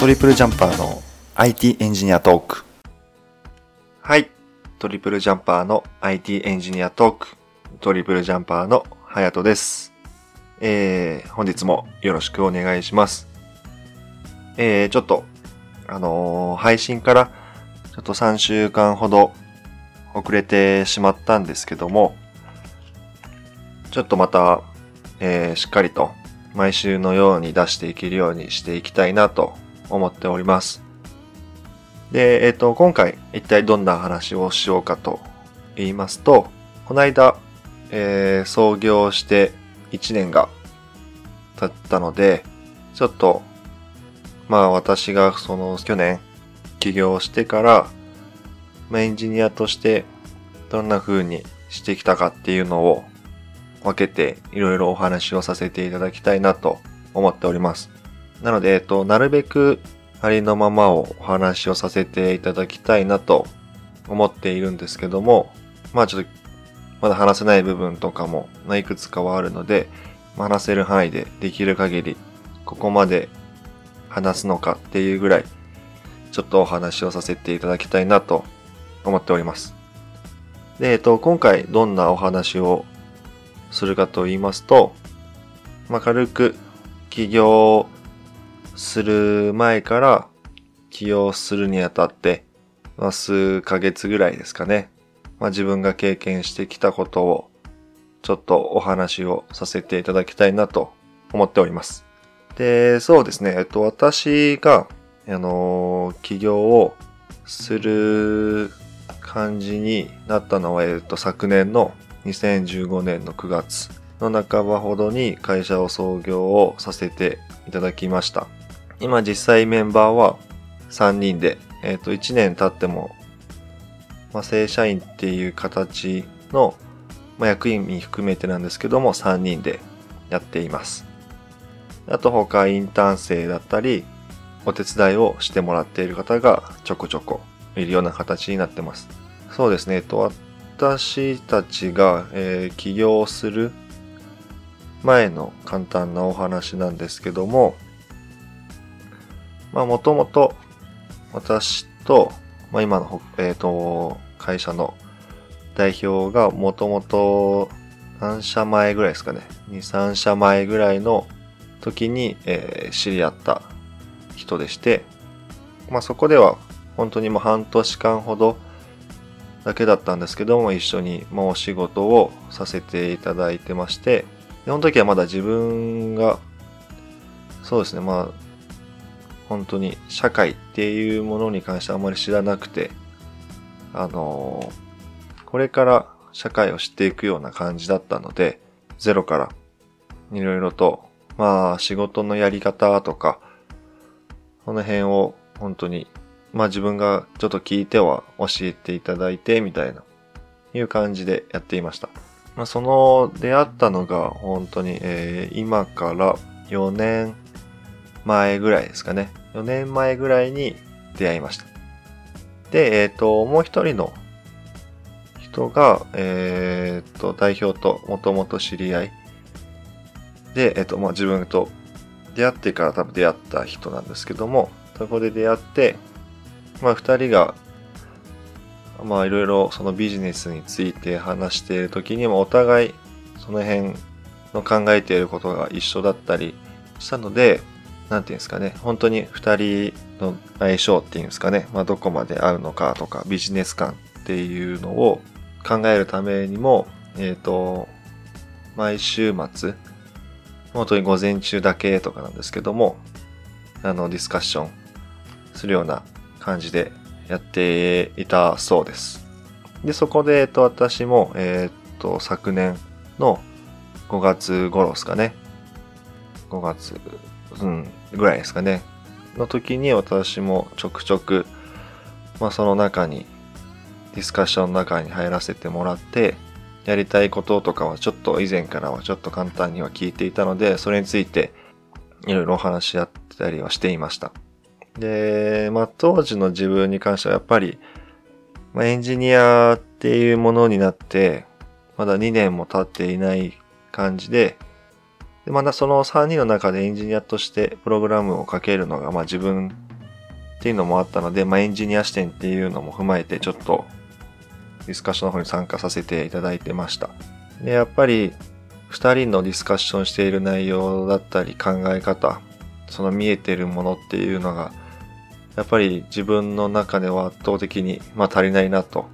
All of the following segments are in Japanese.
トリプルジャンパーの IT エンジニアトーク。はい。トリプルジャンパーの IT エンジニアトーク。トリプルジャンパーのハヤトです。えー、本日もよろしくお願いします。えー、ちょっと、あのー、配信からちょっと3週間ほど遅れてしまったんですけども、ちょっとまた、えー、しっかりと毎週のように出していけるようにしていきたいなと思っております。で、えっ、ー、と、今回一体どんな話をしようかと言いますと、この間、えー、創業して1年が経ったので、ちょっと、まあ私がその去年起業してから、まあ、エンジニアとしてどんな風にしてきたかっていうのを分けていろいろお話をさせていただきたいなと思っております。なので、えっと、なるべくありのままをお話をさせていただきたいなと思っているんですけども、まあちょっとまだ話せない部分とかもいくつかはあるので、話せる範囲でできる限りここまで話すのかっていうぐらいちょっとお話をさせていただきたいなと思っております。で、えっと、今回どんなお話をするかと言いますと、まあ、軽く起業する前から起業するにあたって、まあ、数ヶ月ぐらいですかね。まあ、自分が経験してきたことをちょっとお話をさせていただきたいなと思っております。で、そうですね。えっと、私が、あの、起業をする感じになったのは、えっと、昨年の2015年の9月の半ばほどに会社を創業をさせていただきました。今実際メンバーは3人で、えっ、ー、と1年経っても、まあ、正社員っていう形の、まあ、役員に含めてなんですけども3人でやっています。あと他インターン生だったり、お手伝いをしてもらっている方がちょこちょこいるような形になってます。そうですね。えっと、私たちが、えー、起業する前の簡単なお話なんですけども、まあもともと私と、まあ今の、えっ、ー、と、会社の代表がもともと何社前ぐらいですかね。2、3社前ぐらいの時に、えー、知り合った人でして、まあそこでは本当にもう半年間ほどだけだったんですけども、一緒にもう仕事をさせていただいてまして、その時はまだ自分が、そうですね、まあ、本当に社会っていうものに関してあまり知らなくて、あのこれから社会を知っていくような感じだったので、ゼロからいろいろと、まあ仕事のやり方とか、その辺を本当にまあ自分がちょっと聞いては教えていただいてみたいな、いう感じでやっていました。まあその出会ったのが本当に、えー、今から4年前ぐらいですかね。4年前ぐらいに出会いました。で、えっ、ー、と、もう一人の人が、えっ、ー、と、代表ともともと知り合いで、えっ、と、まあ自分と出会ってから多分出会った人なんですけども、そこで出会って、まあ二人が、まあいろいろそのビジネスについて話している時にもお互いその辺の考えていることが一緒だったりしたので、なんていうんですかね、本当に二人の相性っていうんですかね、まあどこまで合うのかとかビジネス感っていうのを考えるためにも、えっ、ー、と、毎週末、本当に午前中だけとかなんですけども、あの、ディスカッションするような感じでやっていたそうです。で、そこで、えっと、私も、えっと、昨年の5月頃ですかね。5月、うん、ぐらいですかね。の時に私もちょくちょく、まあその中に、ディスカッションの中に入らせてもらって、やりたいこととかはちょっと以前からはちょっと簡単には聞いていたので、それについていろいろお話し合ったりはしていました。で、まあ当時の自分に関してはやっぱり、まあ、エンジニアっていうものになって、まだ2年も経っていない感じで、でまだその3人の中でエンジニアとしてプログラムを書けるのが、まあ自分っていうのもあったので、まあ、エンジニア視点っていうのも踏まえてちょっとディスカッションの方に参加させていただいてました。で、やっぱり2人のディスカッションしている内容だったり考え方、その見えてるものっていうのが、やっぱり自分の中では圧倒的に、まあ、足りないなと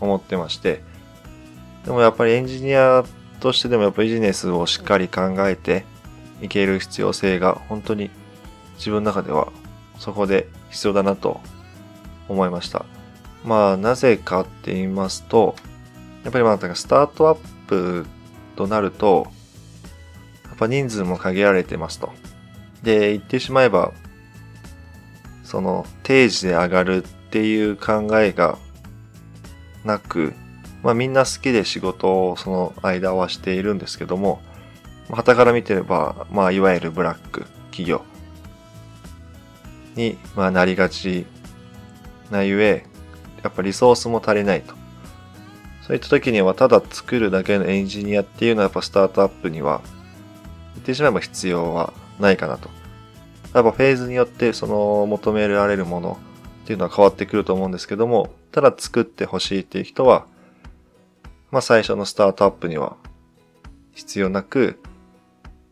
思ってまして、でもやっぱりエンジニアとしてでもやっぱビジネスをしっかり考えていける必要性が本当に自分の中ではそこで必要だなと思いました。まあなぜかって言いますと、やっぱりまあスタートアップとなると、やっぱ人数も限られてますと。で、言ってしまえば、その定時で上がるっていう考えがなく、まあみんな好きで仕事をその間はしているんですけども、旗から見てれば、まあいわゆるブラック企業に、まあ、なりがちなゆえ、やっぱリソースも足りないと。そういった時にはただ作るだけのエンジニアっていうのはやっぱスタートアップには言ってしまえば必要はないかなと。やっぱフェーズによってその求められるものっていうのは変わってくると思うんですけども、ただ作ってほしいっていう人は、まあ最初のスタートアップには必要なく、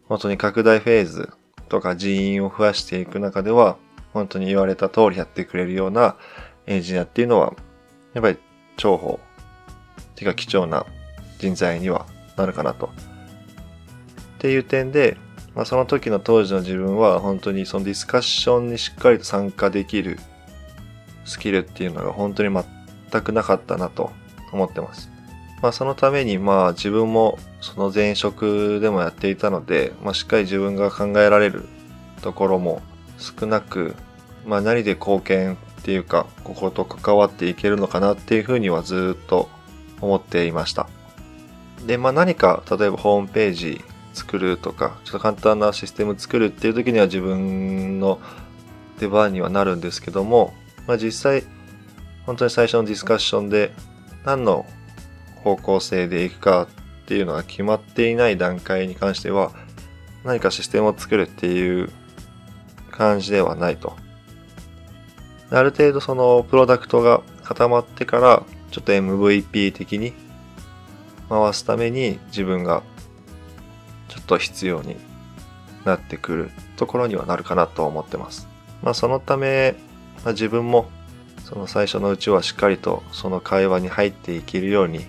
本当に拡大フェーズとか人員を増やしていく中では、本当に言われた通りやってくれるようなエンジニアっていうのは、やっぱり重宝、てか貴重な人材にはなるかなと。っていう点で、まあ、その時の当時の自分は本当にそのディスカッションにしっかりと参加できるスキルっていうのが本当に全くなかったなと思ってます。まあそのためにまあ自分もその前職でもやっていたので、まあしっかり自分が考えられるところも少なく、まあ、何で貢献っていうか、ここと関わっていけるのかなっていうふうにはずっと思っていました。で、まあ何か、例えばホームページ作るとか、ちょっと簡単なシステム作るっていう時には自分の出番にはなるんですけども、まあ実際、本当に最初のディスカッションで何の方向性でいくかっていうのが決まっていない段階に関しては、何かシステムを作るっていう感じではないと。ある程度そのプロダクトが固まってからちょっと MVP 的に回すために自分がちょっと必要になってくるところにはなるかなと思ってます。まあそのため、まあ、自分もその最初のうちはしっかりとその会話に入っていけるように、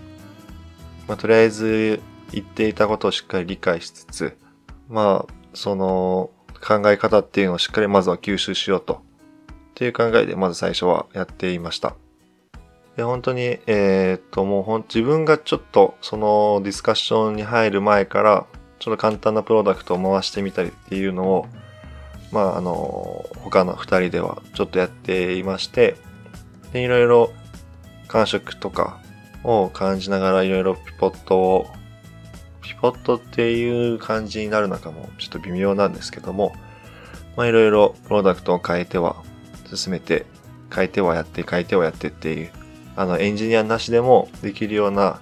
まあとりあえず言っていたことをしっかり理解しつつ、まあその考え方っていうのをしっかりまずは吸収しようと。っていう考えでまず最初はやっていました。で、本当に、えー、っと、もうほん、自分がちょっとそのディスカッションに入る前から、ちょっと簡単なプロダクトを回してみたりっていうのを、まあ、あの、他の二人ではちょっとやっていまして、で、いろいろ感触とかを感じながらいろいろピポットをピボットっていう感じになるのかもちょっと微妙なんですけども、まあいろいろプロダクトを変えては進めて、変えてはやって、変えてはやってっていう、あのエンジニアなしでもできるような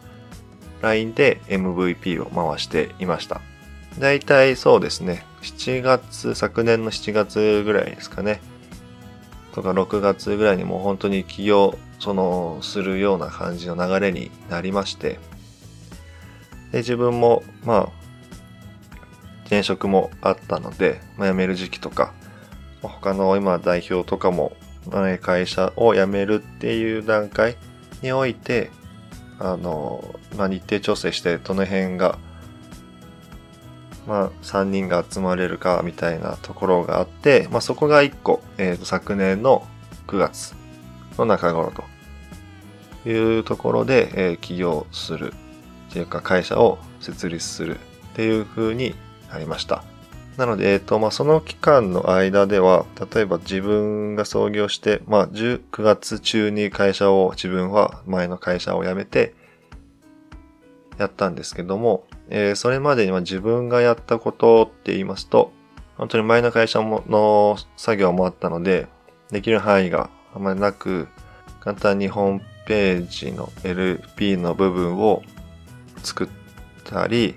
ラインで MVP を回していました。だいたいそうですね、7月、昨年の7月ぐらいですかね。とか6月ぐらいにもう本当に起業、その、するような感じの流れになりまして、で、自分も、まあ、転職もあったので、まあ、辞める時期とか、他の今代表とかも、会社を辞めるっていう段階において、あの、まあ、日程調整してどの辺が、まあ、3人が集まれるかみたいなところがあって、まあ、そこが1個、えっ、ー、と、昨年の9月の中頃というところで、えー、起業するっていうか会社を設立するっていう風になりました。なので、えっ、と、まあ、その期間の間では、例えば自分が創業して、まあ、9月中に会社を、自分は前の会社を辞めて、やったんですけども、えー、それまでには自分がやったことって言いますと、本当に前の会社もの作業もあったので、できる範囲があまりなく、簡単にホームページの LP の部分を作ったり、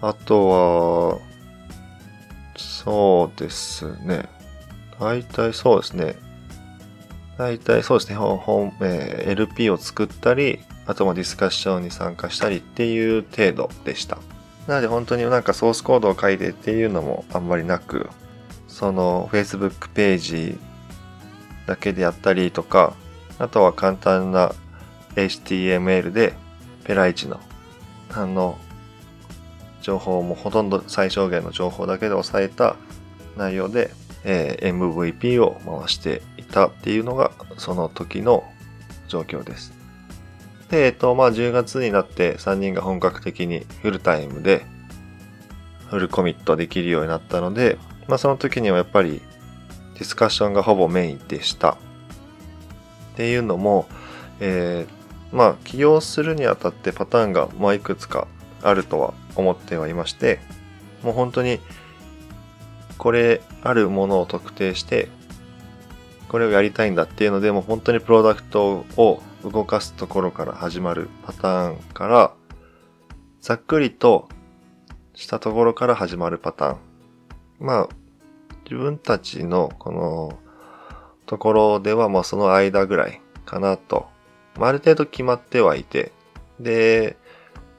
あとは、そうですね。大体そうですね。大体そうですね、本、えー、LP を作ったり、あともディスカッションに参加したりっていう程度でした。なので本当になんかソースコードを書いてっていうのもあんまりなく、その Facebook ページだけでやったりとか、あとは簡単な HTML でペライチのあの情報もほとんど最小限の情報だけで抑えた内容で、えー、MVP を回していたっていうのがその時の状況です。で、えっと、まあ10月になって3人が本格的にフルタイムでフルコミットできるようになったので、まあその時にはやっぱりディスカッションがほぼメインでした。っていうのも、えー、まあ起業するにあたってパターンがまあいくつかあるとは思ってはいまして、もう本当にこれあるものを特定して、これをやりたいんだっていうので、もう本当にプロダクトを動かすところから始まるパターンから、ざっくりとしたところから始まるパターン。まあ、自分たちのこのところではまあその間ぐらいかなと。まあ、ある程度決まってはいて、で、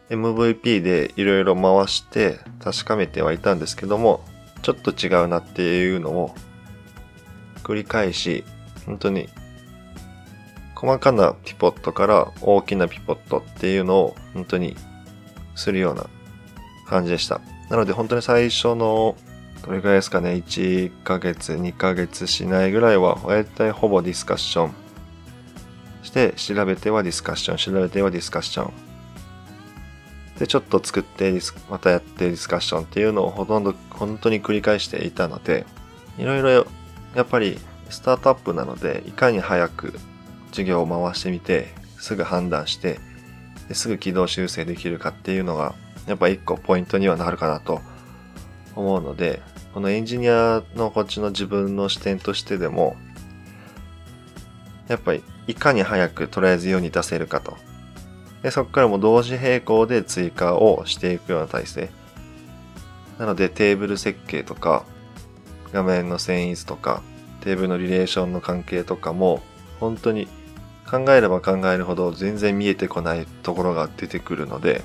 MVP でいろいろ回して確かめてはいたんですけども、ちょっと違うなっていうのを繰り返し、本当に細かなピポットから大きなピポットっていうのを本当にするような感じでした。なので本当に最初のどれぐらいですかね、1ヶ月、2ヶ月しないぐらいは、大体ほぼディスカッションして、調べてはディスカッション、調べてはディスカッション。で、ちょっと作ってまたやってディスカッションっていうのをほとんど本当に繰り返していたので、いろいろやっぱりスタートアップなので、いかに早く授業を回してみて、すぐ判断して、ですぐ軌道修正できるかっていうのが、やっぱ一個ポイントにはなるかなと思うので、このエンジニアのこっちの自分の視点としてでも、やっぱりいかに早くとりあえず世に出せるかとで、そこからも同時並行で追加をしていくような体制。なのでテーブル設計とか、画面の遷移図とか、テーブルのリレーションの関係とかも、本当に考えれば考えるほど全然見えてこないところが出てくるので、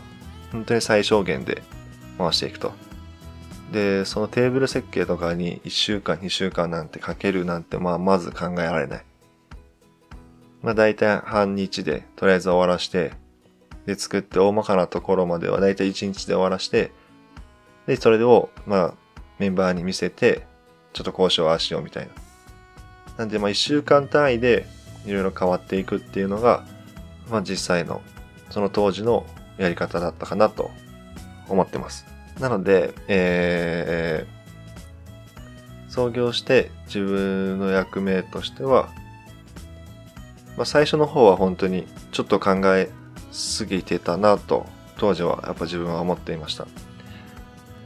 本当に最小限で回していくと。で、そのテーブル設計とかに1週間、2週間なんてかけるなんて、まあ、まず考えられない。まあ、大体半日でとりあえず終わらして、で作って大まかなところまではだいたい1日で終わらして、で、それを、まあ、メンバーに見せて、ちょっと交渉ああしようみたいな。なんで、まあ、1週間単位でいろいろ変わっていくっていうのが、まあ、実際の、その当時のやり方だったかなと思ってます。なので、えー、創業して自分の役目としては、まあ、最初の方は本当にちょっと考え過ぎてたなと当時はやっぱ自分は思っていました。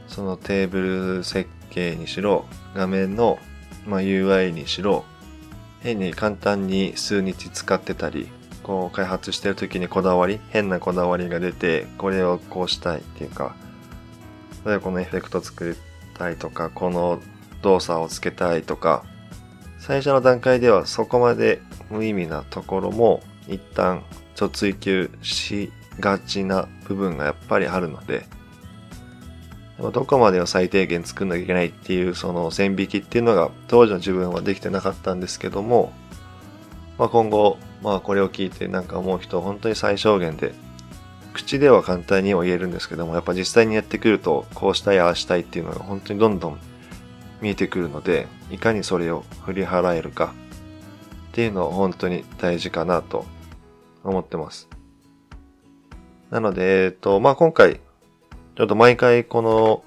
そのテーブル設計にしろ画面の、まあ、UI にしろ変に簡単に数日使ってたりこう開発してる時にこだわり変なこだわりが出てこれをこうしたいっていうか例えばこのエフェクト作りたいとかこの動作をつけたいとか最初の段階ではそこまで無意味なところも一旦ちょっと追求しがちな部分がやっぱりあるので、どこまでを最低限作んなきゃいけないっていうその線引きっていうのが当時の自分はできてなかったんですけども、まあ、今後、まあこれを聞いてなんか思う人本当に最小限で、口では簡単には言えるんですけども、やっぱ実際にやってくると、こうしたい、ああしたいっていうのが本当にどんどん見えてくるので、いかにそれを振り払えるかっていうのは本当に大事かなと思ってます。なので、えっと、まあ、今回、ちょっと毎回この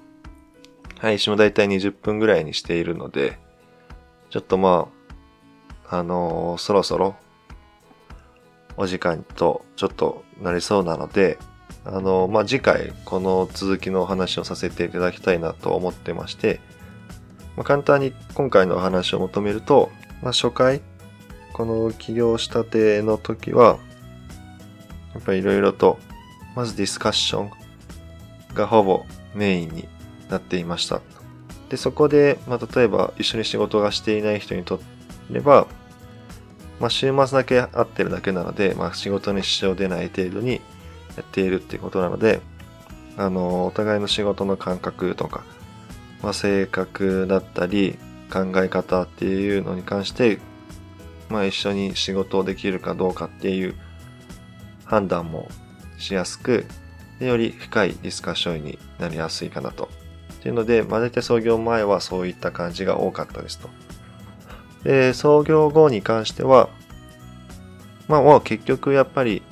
配信をだいたい20分ぐらいにしているので、ちょっとまあ、あのー、そろそろお時間とちょっとなりそうなので、あのー、まあ、次回この続きのお話をさせていただきたいなと思ってまして、まあ、簡単に今回のお話を求めると、まあ、初回、この起業したての時は、やっぱりいろいろと、まずディスカッションがほぼメインになっていました。で、そこで、まあ、例えば一緒に仕事がしていない人にとれば、まあ、週末だけ会ってるだけなので、まあ、仕事に支障出ない程度にやっているっていうことなので、あの、お互いの仕事の感覚とか、まあ、性格だったり、考え方っていうのに関して、まあ、一緒に仕事をできるかどうかっていう判断もしやすく、より深いディスカッションになりやすいかなと。っていうので、まあ、大体創業前はそういった感じが多かったですと。で、創業後に関しては、まあもう結局やっぱり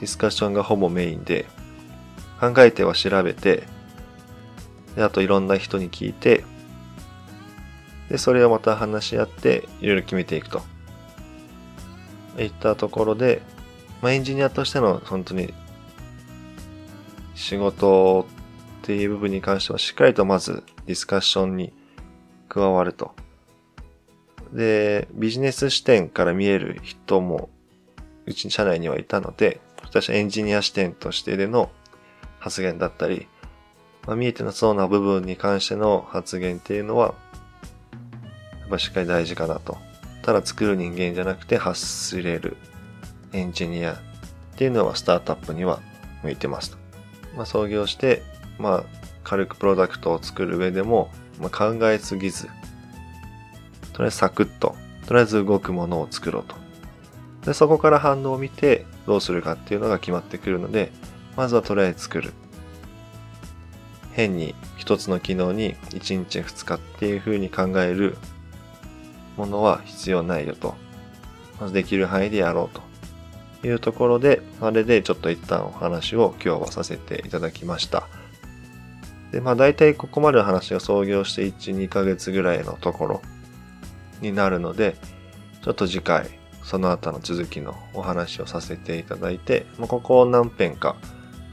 ディスカッションがほぼメインで、考えては調べて、であといろんな人に聞いて、で、それをまた話し合って、いろいろ決めていくと。いったところで、まあ、エンジニアとしての本当に仕事っていう部分に関してはしっかりとまずディスカッションに加わると。で、ビジネス視点から見える人もうち社内にはいたので、私はエンジニア視点としてでの発言だったり、まあ、見えてなそうな部分に関しての発言っていうのは、やっぱしっかり大事かなと。ただ作る人間じゃなくて発すれるエンジニアっていうのはスタートアップには向いてますと。まあ、創業して、まあ、軽くプロダクトを作る上でも、まあ、考えすぎず、とりあえずサクッと、とりあえず動くものを作ろうと。で、そこから反応を見てどうするかっていうのが決まってくるので、まずはとりあえず作る。変に一つの機能に1日2日っていう風に考えるものは必要ないよと。まずできる範囲でやろうというところで、あれでちょっと一旦お話を今日はさせていただきました。で、まあ大体ここまでの話が創業して1、2ヶ月ぐらいのところになるので、ちょっと次回、その後の続きのお話をさせていただいて、まあ、ここを何遍か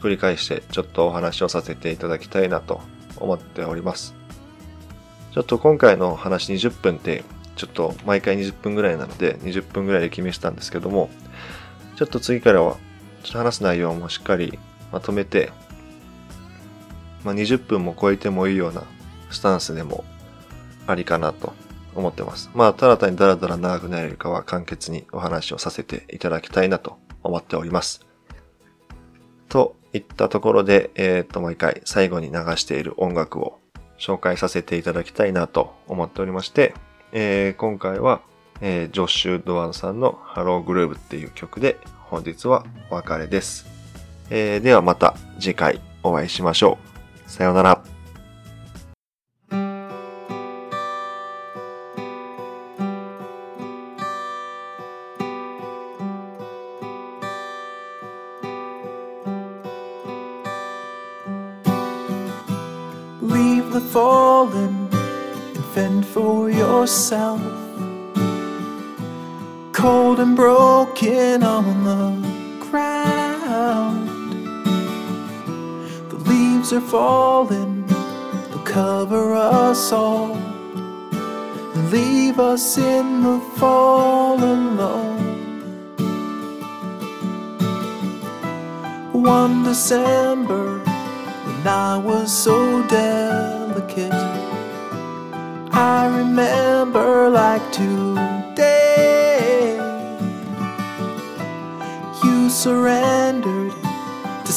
繰り返してちょっとお話をさせていただきたいなと思っております。ちょっと今回の話20分ってちょっと毎回20分ぐらいなので20分ぐらいで決めしたんですけども、ちょっと次からはちょっと話す内容もしっかりまとめて、まあ、20分も超えてもいいようなスタンスでもありかなと思ってます。まあ、ただ単にダラダラ長くなれるかは簡潔にお話をさせていただきたいなと思っております。といったところで、えっ、ー、と、毎回最後に流している音楽を紹介させていただきたいなと思っておりまして、えー、今回は、えー、ジョッシュ・ドワンさんのハローグルーブっていう曲で本日はお別れです。えー、ではまた次回お会いしましょう。さようなら。Are falling, they'll cover us all. And leave us in the fall alone. One December, when I was so delicate. I remember like today. You surrendered to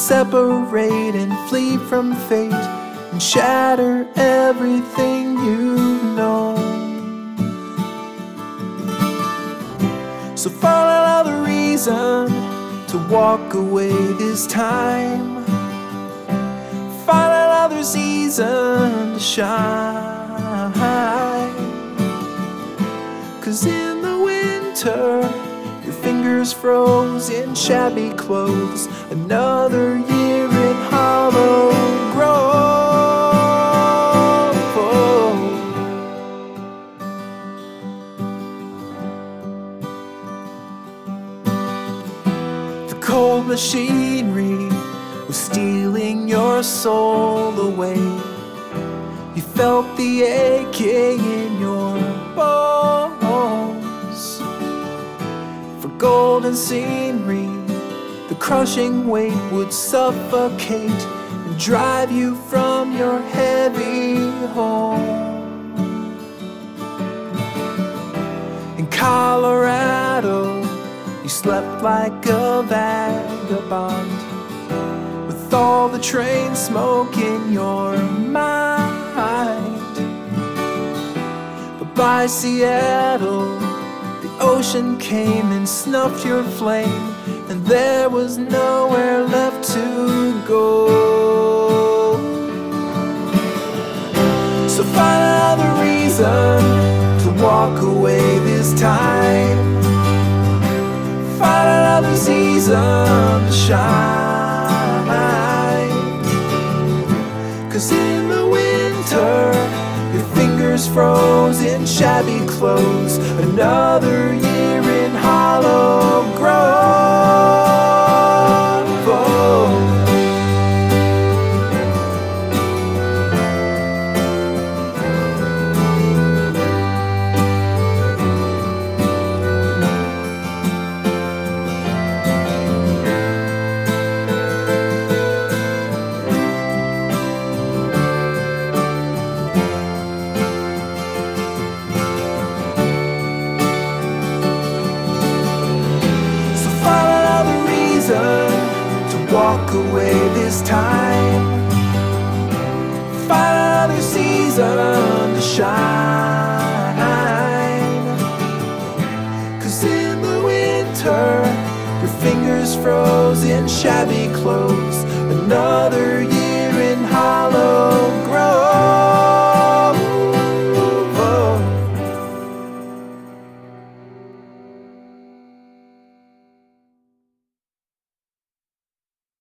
separate and flee from fate and shatter everything you know. So find another reason to walk away this time. Find another season to shine. Cause in the winter, fingers froze in shabby clothes. Another year in hollow grove. The cold machinery was stealing your soul away. You felt the aching golden scenery. The crushing weight would suffocate and drive you from your heavy home. In Colorado, you slept like a vagabond with all the train smoke in your mind. But by Seattle, ocean came and snuffed your flame, and there was nowhere left to go. So find another reason to walk away this time. Find another season to shine. In shabby clothes. Another close.